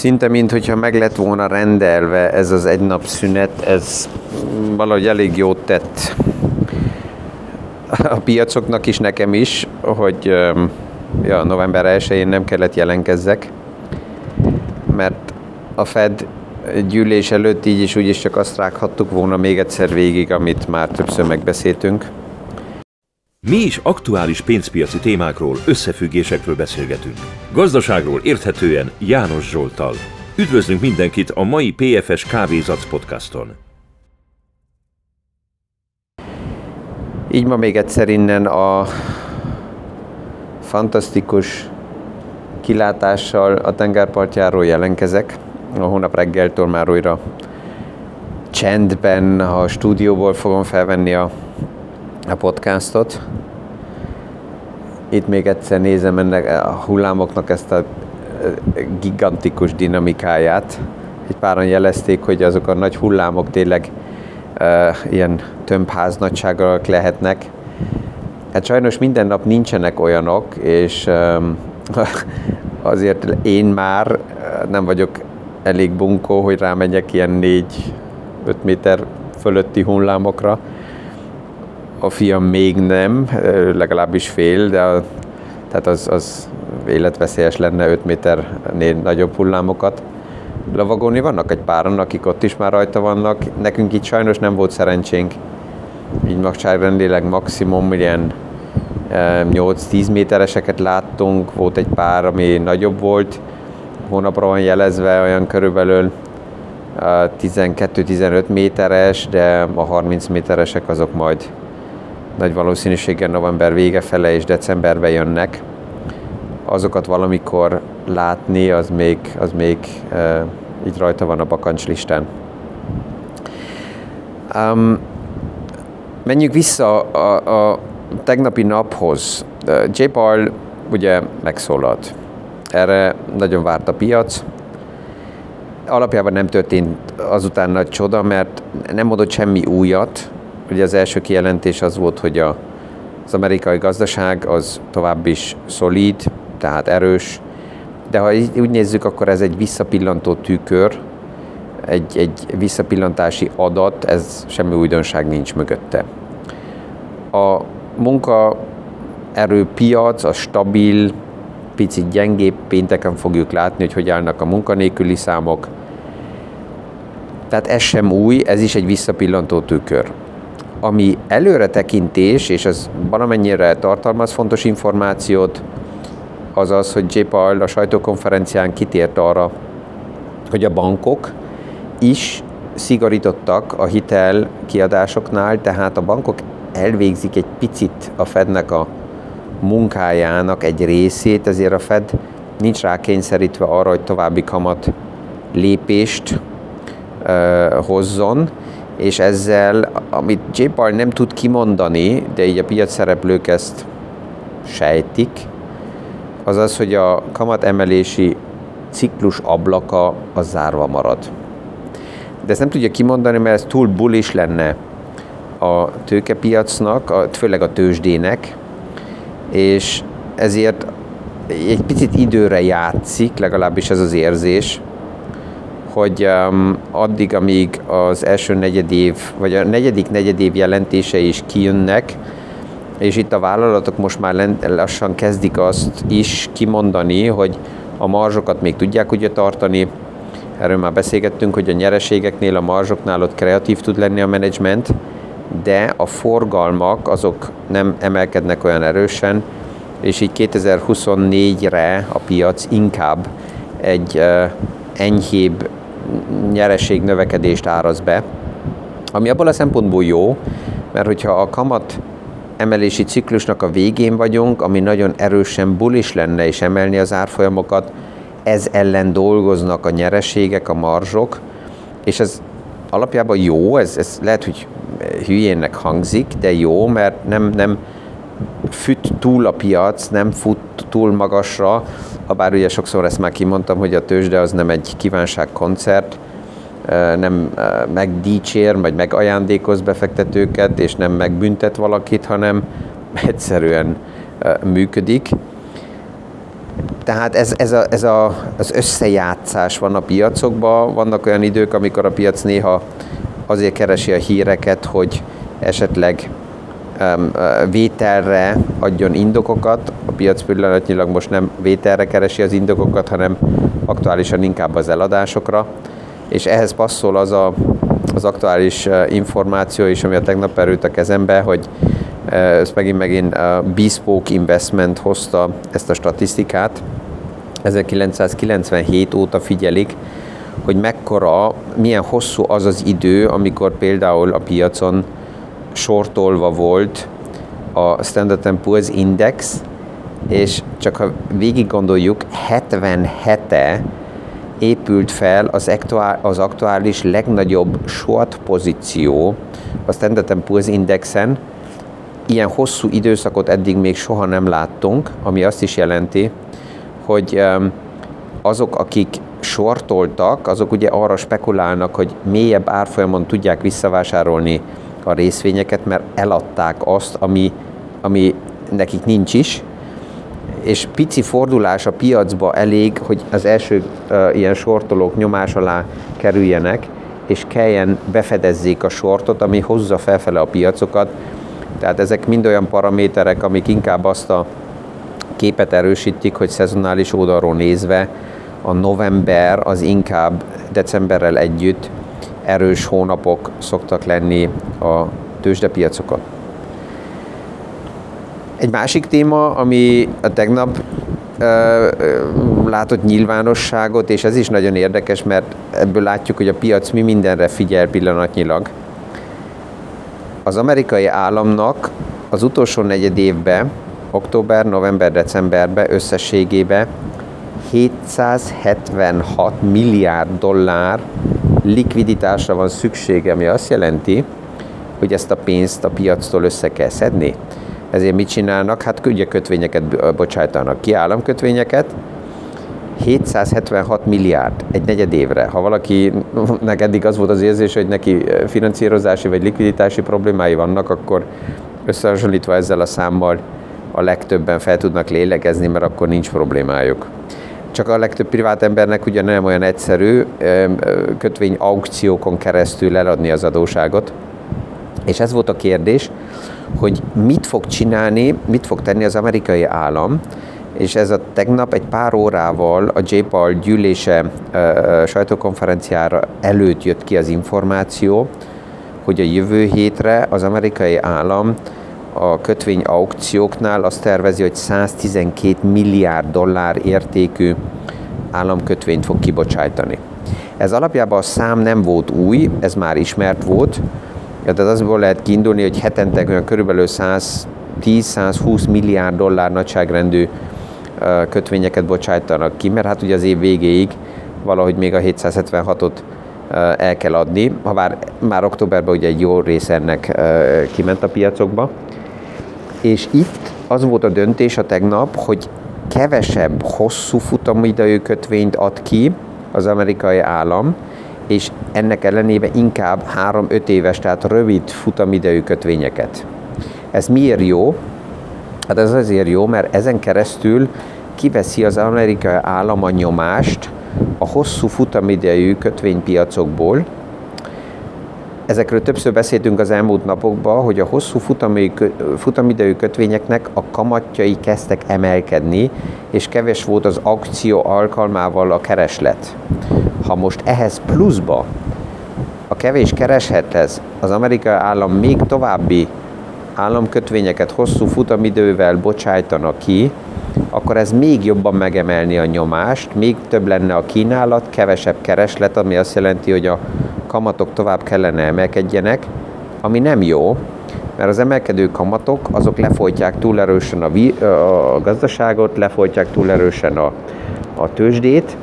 szinte mint hogyha meg lett volna rendelve ez az egy nap szünet, ez valahogy elég jót tett a piacoknak is, nekem is, hogy ja, november 1-én nem kellett jelenkezzek, mert a Fed gyűlés előtt így is úgyis csak azt rághattuk volna még egyszer végig, amit már többször megbeszéltünk. Mi is aktuális pénzpiaci témákról, összefüggésekről beszélgetünk. Gazdaságról érthetően János Zsoltal. Üdvözlünk mindenkit a mai PFS Kávézac podcaston. Így ma még egyszer innen a fantasztikus kilátással a tengerpartjáról jelenkezek. A hónap reggeltől már újra csendben a stúdióból fogom felvenni a, a podcastot. Itt még egyszer nézem ennek a hullámoknak ezt a gigantikus dinamikáját. Egy páran jelezték, hogy azok a nagy hullámok tényleg uh, ilyen tömbháznagyságok lehetnek. Hát sajnos minden nap nincsenek olyanok, és um, azért én már nem vagyok elég bunkó, hogy rámegyek ilyen 4-5 méter fölötti hullámokra. A fiam még nem, legalábbis fél, de a, tehát az, az életveszélyes lenne 5 méternél nagyobb hullámokat lovagolni. Vannak egy páran, akik ott is már rajta vannak. Nekünk itt sajnos nem volt szerencsénk. Így nagyságrendileg maximum ilyen 8-10 métereseket láttunk, volt egy pár, ami nagyobb volt, hónapra van jelezve, olyan körülbelül 12-15 méteres, de a 30 méteresek azok majd nagy valószínűséggel november vége fele és decemberbe jönnek. Azokat valamikor látni, az még, az még így rajta van a bakancslistán. Um, menjünk vissza a, a tegnapi naphoz. J. Paul ugye megszólalt. Erre nagyon várt a piac. Alapjában nem történt azután nagy csoda, mert nem mondott semmi újat. Ugye az első kijelentés az volt, hogy a, az amerikai gazdaság az tovább is szolíd, tehát erős, de ha úgy nézzük, akkor ez egy visszapillantó tükör, egy, egy visszapillantási adat, ez semmi újdonság nincs mögötte. A munkaerőpiac, a stabil, picit gyengébb, pénteken fogjuk látni, hogy hogy állnak a munkanélküli számok. Tehát ez sem új, ez is egy visszapillantó tükör. Ami előre tekintés, és ez valamennyire tartalmaz fontos információt, az az, hogy J. Paul a sajtókonferencián kitért arra, hogy a bankok is szigorítottak a hitel kiadásoknál, tehát a bankok elvégzik egy picit a Fednek a munkájának egy részét, ezért a Fed nincs rá kényszerítve arra, hogy további kamat lépést uh, hozzon, és ezzel, amit J. Nem tud kimondani, de így a piac szereplők ezt sejtik, az az, hogy a kamat emelési ciklus ablaka az zárva marad. De ezt nem tudja kimondani, mert ez túl bullish lenne a tőkepiacnak, a, főleg a tőzsdének, és ezért egy picit időre játszik, legalábbis ez az érzés, hogy um, addig, amíg az első negyedév, vagy a negyedik negyedév jelentése is kijönnek, és itt a vállalatok most már lassan kezdik azt is kimondani, hogy a marzsokat még tudják ugye tartani, erről már beszélgettünk, hogy a nyereségeknél, a marzsoknál ott kreatív tud lenni a menedzsment, de a forgalmak azok nem emelkednek olyan erősen, és így 2024-re a piac inkább egy uh, enyhébb nyereség növekedést áraz be, ami abból a szempontból jó, mert hogyha a kamat emelési ciklusnak a végén vagyunk, ami nagyon erősen bulis lenne és emelni az árfolyamokat, ez ellen dolgoznak a nyereségek, a marzsok, és ez alapjában jó, ez, ez lehet, hogy hülyénnek hangzik, de jó, mert nem, nem füt túl a piac, nem fut túl magasra, ha bár ugye sokszor ezt már kimondtam, hogy a tőzsde az nem egy kívánságkoncert, nem megdícsér, vagy megajándékoz befektetőket, és nem megbüntet valakit, hanem egyszerűen működik. Tehát ez, ez, a, ez a, az összejátszás van a piacokban. Vannak olyan idők, amikor a piac néha azért keresi a híreket, hogy esetleg vételre adjon indokokat. A piac pillanatnyilag most nem vételre keresi az indokokat, hanem aktuálisan inkább az eladásokra. És ehhez passzol az a, az aktuális információ is, ami a tegnap erőt a kezembe, hogy ez megint megint a Bespoke Investment hozta ezt a statisztikát. 1997 óta figyelik, hogy mekkora, milyen hosszú az az idő, amikor például a piacon sortolva volt a Standard Poor's Index, és csak ha végig gondoljuk, 77-e épült fel az, aktuál, az aktuális legnagyobb short pozíció a Standard Poor's Indexen. Ilyen hosszú időszakot eddig még soha nem láttunk, ami azt is jelenti, hogy azok, akik sortoltak, azok ugye arra spekulálnak, hogy mélyebb árfolyamon tudják visszavásárolni a részvényeket, mert eladták azt, ami, ami nekik nincs is, és pici fordulás a piacba elég, hogy az első uh, ilyen sortolók nyomás alá kerüljenek, és kelljen befedezzék a sortot, ami hozza felfele a piacokat. Tehát ezek mind olyan paraméterek, amik inkább azt a képet erősítik, hogy szezonális oldalról nézve a november az inkább decemberrel együtt erős hónapok szoktak lenni a tőzsdepiacokon. Egy másik téma, ami a tegnap látott nyilvánosságot, és ez is nagyon érdekes, mert ebből látjuk, hogy a piac mi mindenre figyel pillanatnyilag. Az amerikai államnak az utolsó negyed évben, október, november, decemberben összességében 776 milliárd dollár likviditásra van szüksége, ami azt jelenti, hogy ezt a pénzt a piactól össze kell szedni. Ezért mit csinálnak? Hát ugye kötvényeket bocsájtanak ki, államkötvényeket, 776 milliárd egy negyed évre. Ha valakinek eddig az volt az érzés, hogy neki finanszírozási vagy likviditási problémái vannak, akkor összehasonlítva ezzel a számmal a legtöbben fel tudnak lélegezni, mert akkor nincs problémájuk. Csak a legtöbb privát embernek ugye nem olyan egyszerű kötvény aukciókon keresztül eladni az adóságot. És ez volt a kérdés, hogy mit fog csinálni, mit fog tenni az amerikai állam, és ez a tegnap egy pár órával a j Paul gyűlése sajtókonferenciára előtt jött ki az információ, hogy a jövő hétre az amerikai állam a kötvény aukcióknál azt tervezi, hogy 112 milliárd dollár értékű államkötvényt fog kibocsájtani. Ez alapjában a szám nem volt új, ez már ismert volt, tehát azból lehet kiindulni, hogy hetente olyan körülbelül 110-120 milliárd dollár nagyságrendű kötvényeket bocsájtanak ki, mert hát ugye az év végéig valahogy még a 776-ot el kell adni, ha már, már októberben ugye egy jó rész ennek kiment a piacokba. És itt az volt a döntés a tegnap, hogy kevesebb hosszú futamidejű kötvényt ad ki az amerikai állam, és ennek ellenében inkább 3-5 éves, tehát rövid futamidejű kötvényeket. Ez miért jó? Hát ez azért jó, mert ezen keresztül kiveszi az amerikai állam a nyomást a hosszú futamidejű kötvénypiacokból. Ezekről többször beszéltünk az elmúlt napokban, hogy a hosszú futamidejű kötvényeknek a kamatjai kezdtek emelkedni, és keves volt az akció alkalmával a kereslet. Ha most ehhez pluszba a kevés kereshethez az amerikai állam még további államkötvényeket hosszú futamidővel bocsájtana ki, akkor ez még jobban megemelni a nyomást, még több lenne a kínálat, kevesebb kereslet, ami azt jelenti, hogy a kamatok tovább kellene emelkedjenek, ami nem jó, mert az emelkedő kamatok azok lefolytják túl erősen a, vi- a gazdaságot, lefolytják túl erősen a, a tőzsdét,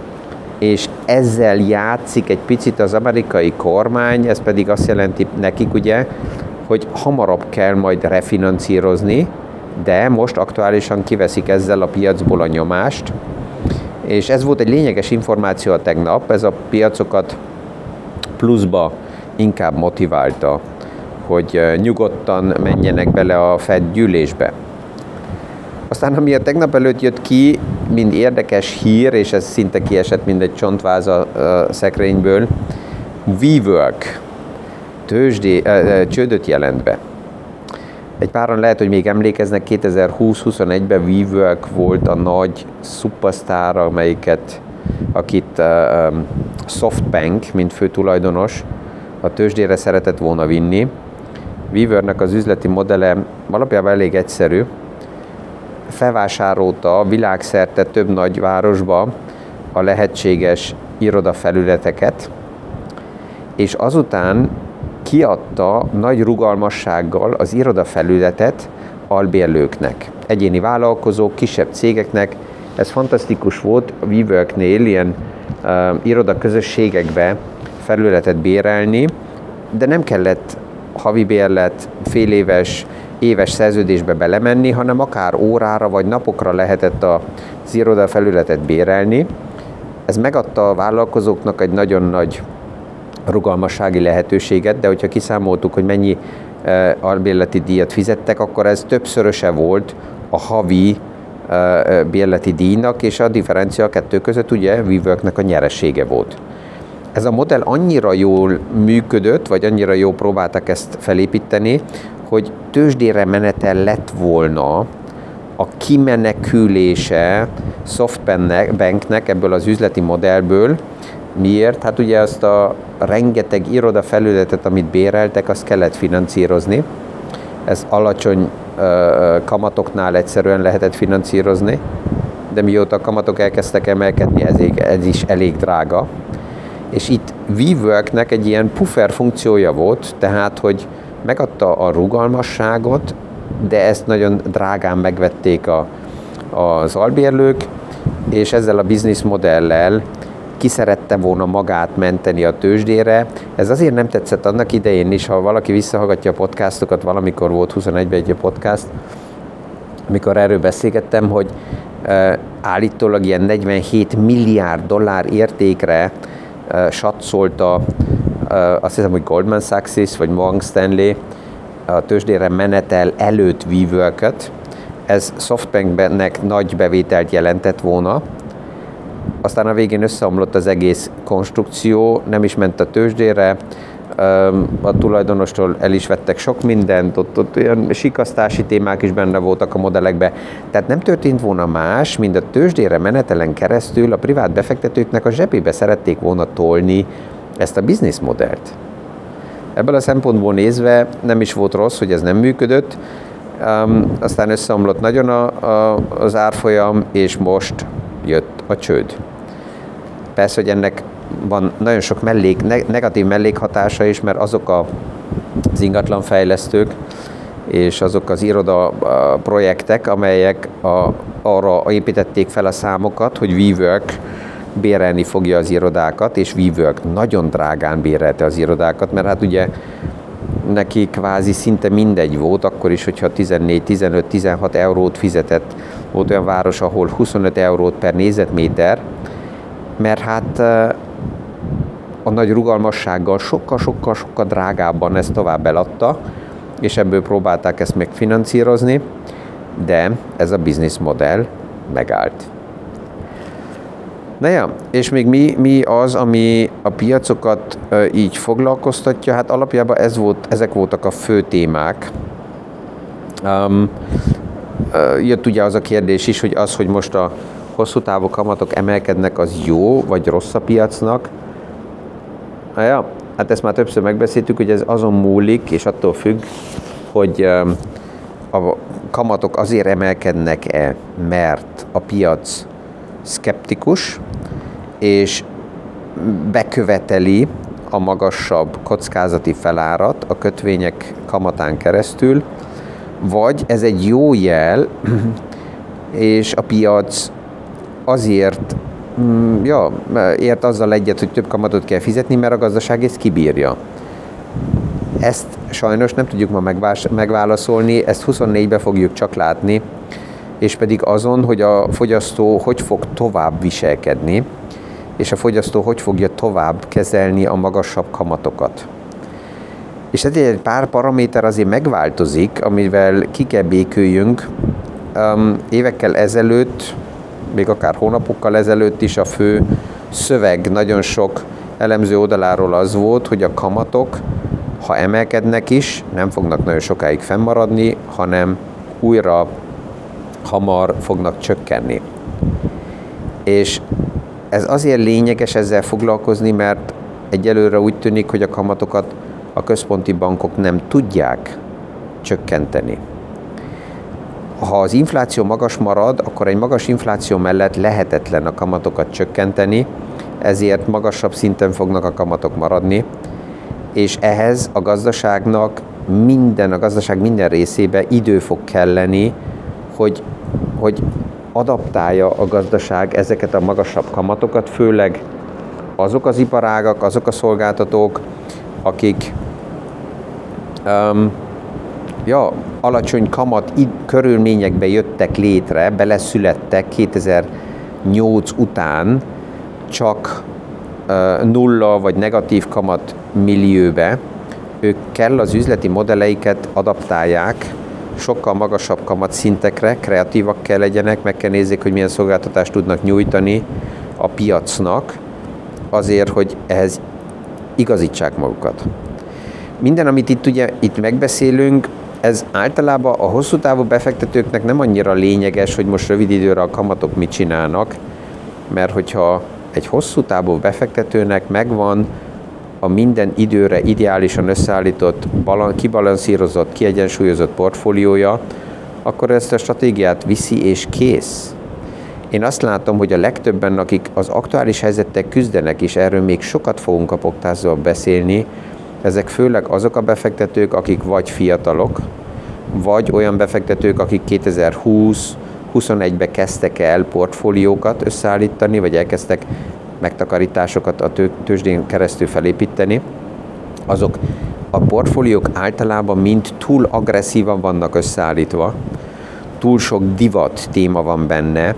és ezzel játszik egy picit az amerikai kormány, ez pedig azt jelenti nekik ugye, hogy hamarabb kell majd refinancírozni, de most aktuálisan kiveszik ezzel a piacból a nyomást, és ez volt egy lényeges információ a tegnap, ez a piacokat pluszba inkább motiválta, hogy nyugodtan menjenek bele a Fed gyűlésbe. Aztán ami a tegnap előtt jött ki, mind érdekes hír, és ez szinte kiesett, mint egy csontváz a, a szekrényből, WeWork tőzsdé, ö, csődöt jelent be. Egy páran lehet, hogy még emlékeznek, 2020-21-ben WeWork volt a nagy szupasztár, amelyiket, akit Softbank, mint fő tulajdonos, a tőzsdére szeretett volna vinni. WeWorknek az üzleti modelle alapjában elég egyszerű. Felvásárolta világszerte több nagyvárosba a lehetséges irodafelületeket, és azután kiadta nagy rugalmassággal az irodafelületet albérlőknek, egyéni vállalkozók, kisebb cégeknek. Ez fantasztikus volt a WeWorknél ilyen uh, irodaközösségekbe felületet bérelni, de nem kellett havi bérlet, fél éves, éves szerződésbe belemenni, hanem akár órára vagy napokra lehetett az iroda felületet bérelni. Ez megadta a vállalkozóknak egy nagyon nagy rugalmassági lehetőséget, de hogyha kiszámoltuk, hogy mennyi albérleti díjat fizettek, akkor ez többszöröse volt a havi bérleti díjnak, és a differencia a kettő között ugye WeWorknek a nyeresége volt. Ez a modell annyira jól működött, vagy annyira jól próbáltak ezt felépíteni, hogy tőzsdére menetel lett volna a kimenekülése Softbanknek ebből az üzleti modellből, Miért? Hát ugye azt a rengeteg iroda felületet, amit béreltek, azt kellett financírozni. Ez alacsony kamatoknál egyszerűen lehetett finanszírozni, de mióta a kamatok elkezdtek emelkedni, ez, ez is elég drága. És itt WeWorknek egy ilyen puffer funkciója volt, tehát, hogy megadta a rugalmasságot, de ezt nagyon drágán megvették a, az albérlők, és ezzel a business modellel ki szerette volna magát menteni a tőzsdére. Ez azért nem tetszett annak idején is, ha valaki visszahallgatja a podcastokat, valamikor volt 21-ben egy podcast, amikor erről beszélgettem, hogy állítólag ilyen 47 milliárd dollár értékre satszolta, azt hiszem, hogy Goldman Sachs vagy Morgan Stanley a tőzsdére menetel előtt vívőket. Ez Softbanknek nagy bevételt jelentett volna, aztán a végén összeomlott az egész konstrukció, nem is ment a tőzsdére, a tulajdonostól el is vettek sok mindent, ott, ott olyan sikasztási témák is benne voltak a modellekbe. Tehát nem történt volna más, mint a tőzsdére menetelen keresztül a privát befektetőknek a zsebébe szerették volna tolni ezt a bizniszmodellt. Ebből a szempontból nézve nem is volt rossz, hogy ez nem működött, um, aztán összeomlott nagyon a, a, az árfolyam, és most jött a csőd. Persze, hogy ennek van nagyon sok mellék, negatív mellékhatása is, mert azok a, az ingatlanfejlesztők és azok az iroda projektek, amelyek a, arra építették fel a számokat, hogy WeWork bérelni fogja az irodákat, és WeWork nagyon drágán bérelte az irodákat, mert hát ugye neki kvázi szinte mindegy volt, akkor is, hogyha 14, 15, 16 eurót fizetett. Volt olyan város, ahol 25 eurót per négyzetméter, mert hát a nagy rugalmassággal sokkal-sokkal-sokkal drágábban ezt tovább eladta, és ebből próbálták ezt megfinanszírozni, de ez a business modell megállt. Na ja, és még mi, mi az, ami a piacokat így foglalkoztatja? Hát alapjában ez volt, ezek voltak a fő témák. Um, jött ugye az a kérdés is, hogy az, hogy most a hosszú távú kamatok emelkednek, az jó vagy rossz a piacnak? Na ja, hát ezt már többször megbeszéltük, hogy ez azon múlik, és attól függ, hogy a kamatok azért emelkednek-e, mert a piac szkeptikus, és beköveteli a magasabb kockázati felárat a kötvények kamatán keresztül, vagy ez egy jó jel, és a piac azért mm, ja, ért azzal egyet, hogy több kamatot kell fizetni, mert a gazdaság ezt kibírja. Ezt sajnos nem tudjuk ma megválaszolni, ezt 24-be fogjuk csak látni, és pedig azon, hogy a fogyasztó hogy fog tovább viselkedni, és a fogyasztó hogy fogja tovább kezelni a magasabb kamatokat. És ez egy pár paraméter azért megváltozik, amivel ki kell béküljünk évekkel ezelőtt, még akár hónapokkal ezelőtt is a fő szöveg nagyon sok elemző oldaláról az volt, hogy a kamatok, ha emelkednek is, nem fognak nagyon sokáig fennmaradni, hanem újra hamar fognak csökkenni. És ez azért lényeges ezzel foglalkozni, mert egyelőre úgy tűnik, hogy a kamatokat a központi bankok nem tudják csökkenteni. Ha az infláció magas marad, akkor egy magas infláció mellett lehetetlen a kamatokat csökkenteni, ezért magasabb szinten fognak a kamatok maradni, és ehhez a gazdaságnak minden, a gazdaság minden részébe idő fog kelleni, hogy, hogy adaptálja a gazdaság ezeket a magasabb kamatokat, főleg azok az iparágak, azok a szolgáltatók, akik um, ja, alacsony kamat körülményekbe jöttek létre, beleszülettek 2008 után csak uh, nulla vagy negatív kamat millióbe, ők kell az üzleti modelleiket adaptálják sokkal magasabb kamatszintekre, kreatívak kell legyenek, meg kell nézzék, hogy milyen szolgáltatást tudnak nyújtani a piacnak, azért, hogy ehhez igazítsák magukat. Minden, amit itt ugye itt megbeszélünk, ez általában a hosszú távú befektetőknek nem annyira lényeges, hogy most rövid időre a kamatok mit csinálnak, mert hogyha egy hosszú távú befektetőnek megvan a minden időre ideálisan összeállított, kibalanszírozott, kiegyensúlyozott portfóliója, akkor ezt a stratégiát viszi és kész. Én azt látom, hogy a legtöbben, akik az aktuális helyzettel küzdenek, és erről még sokat fogunk a beszélni, ezek főleg azok a befektetők, akik vagy fiatalok, vagy olyan befektetők, akik 2020 21-be kezdtek el portfóliókat összeállítani, vagy elkezdtek megtakarításokat a tőzsdén keresztül felépíteni, azok a portfóliók általában mind túl agresszívan vannak összeállítva, túl sok divat téma van benne,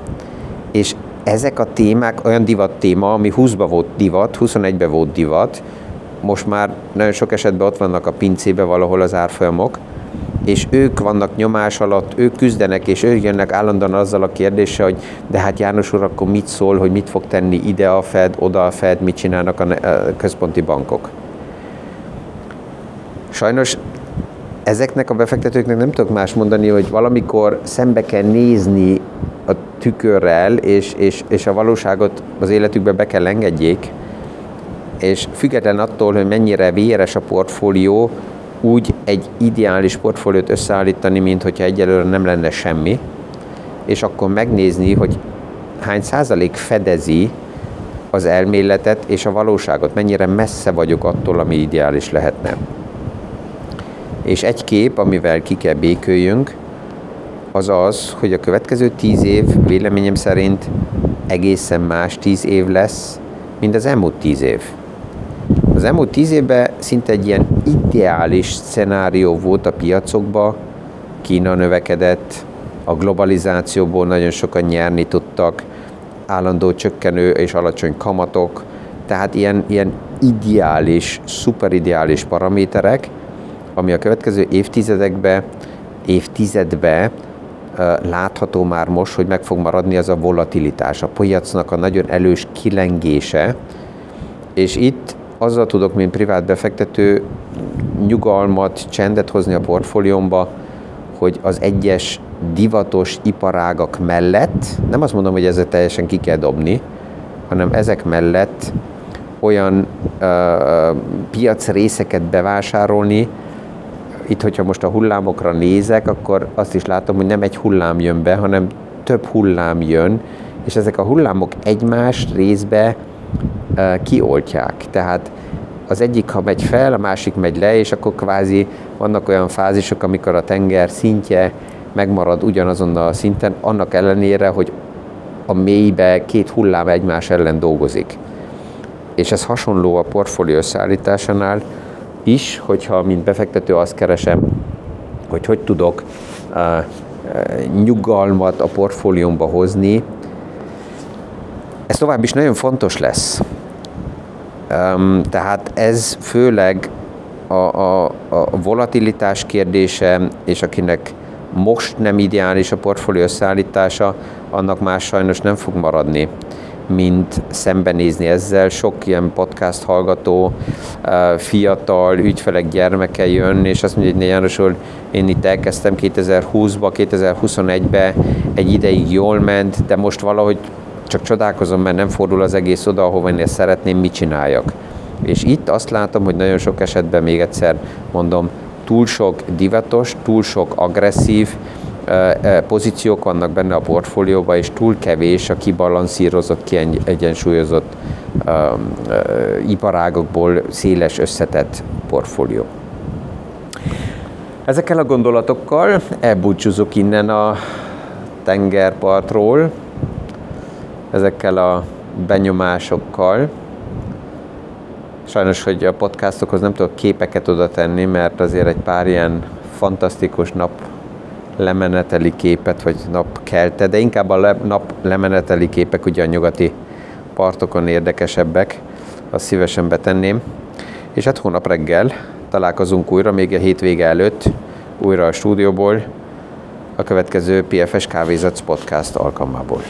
és ezek a témák olyan divat téma, ami 20-ba volt divat, 21-ben volt divat, most már nagyon sok esetben ott vannak a pincébe valahol az árfolyamok, és ők vannak nyomás alatt, ők küzdenek, és ők jönnek állandóan azzal a kérdéssel, hogy de hát János úr, akkor mit szól, hogy mit fog tenni ide a Fed, oda a Fed, mit csinálnak a központi bankok. Sajnos ezeknek a befektetőknek nem tudok más mondani, hogy valamikor szembe kell nézni a tükörrel, és, és, és a valóságot az életükbe be kell engedjék, és független attól, hogy mennyire véres a portfólió, úgy egy ideális portfóliót összeállítani, mint hogyha egyelőre nem lenne semmi, és akkor megnézni, hogy hány százalék fedezi az elméletet és a valóságot, mennyire messze vagyok attól, ami ideális lehetne. És egy kép, amivel ki kell béküljünk, az az, hogy a következő tíz év véleményem szerint egészen más tíz év lesz, mint az elmúlt tíz év. Az elmúlt tíz évben szinte egy ilyen ideális szenárió volt a piacokban, Kína növekedett, a globalizációból nagyon sokan nyerni tudtak, állandó csökkenő és alacsony kamatok, tehát ilyen, ilyen ideális, szuperideális paraméterek, ami a következő évtizedekbe, évtizedbe látható már most, hogy meg fog maradni az a volatilitás, a piacnak a nagyon elős kilengése, és itt azzal tudok, mint privát befektető, nyugalmat, csendet hozni a portfóliómba, hogy az egyes divatos iparágak mellett, nem azt mondom, hogy ezzel teljesen ki kell dobni, hanem ezek mellett olyan uh, piac részeket bevásárolni, itt, hogyha most a hullámokra nézek, akkor azt is látom, hogy nem egy hullám jön be, hanem több hullám jön, és ezek a hullámok egymás részbe kioltják. Tehát az egyik, ha megy fel, a másik megy le, és akkor kvázi vannak olyan fázisok, amikor a tenger szintje megmarad ugyanazon a szinten, annak ellenére, hogy a mélybe két hullám egymás ellen dolgozik. És ez hasonló a portfólió összeállításánál is, hogyha mint befektető azt keresem, hogy hogy tudok uh, nyugalmat a portfóliómba hozni, ez tovább is nagyon fontos lesz. Um, tehát ez főleg a, a, a volatilitás kérdése, és akinek most nem ideális a portfólió összeállítása, annak más sajnos nem fog maradni mint szembenézni ezzel. Sok ilyen podcast hallgató, fiatal ügyfelek gyermeke jön, és azt mondja, hogy János úr, én itt elkezdtem 2020-ba, 2021-be, egy ideig jól ment, de most valahogy csak csodálkozom, mert nem fordul az egész oda, ahova én ezt szeretném, mit csináljak. És itt azt látom, hogy nagyon sok esetben még egyszer mondom, túl sok divatos, túl sok agresszív, pozíciók vannak benne a portfólióban, és túl kevés a kibalanszírozott, kiegyensúlyozott iparágokból széles összetett portfólió. Ezekkel a gondolatokkal elbúcsúzok innen a tengerpartról, ezekkel a benyomásokkal. Sajnos, hogy a podcastokhoz nem tudok képeket oda tenni, mert azért egy pár ilyen fantasztikus nap lemeneteli képet, vagy napkelte, de inkább a le, nap lemeneteli képek ugye a nyugati partokon érdekesebbek, azt szívesen betenném. És hát hónap reggel találkozunk újra, még a hétvége előtt, újra a stúdióból, a következő PFS Kávézatsz podcast alkalmából.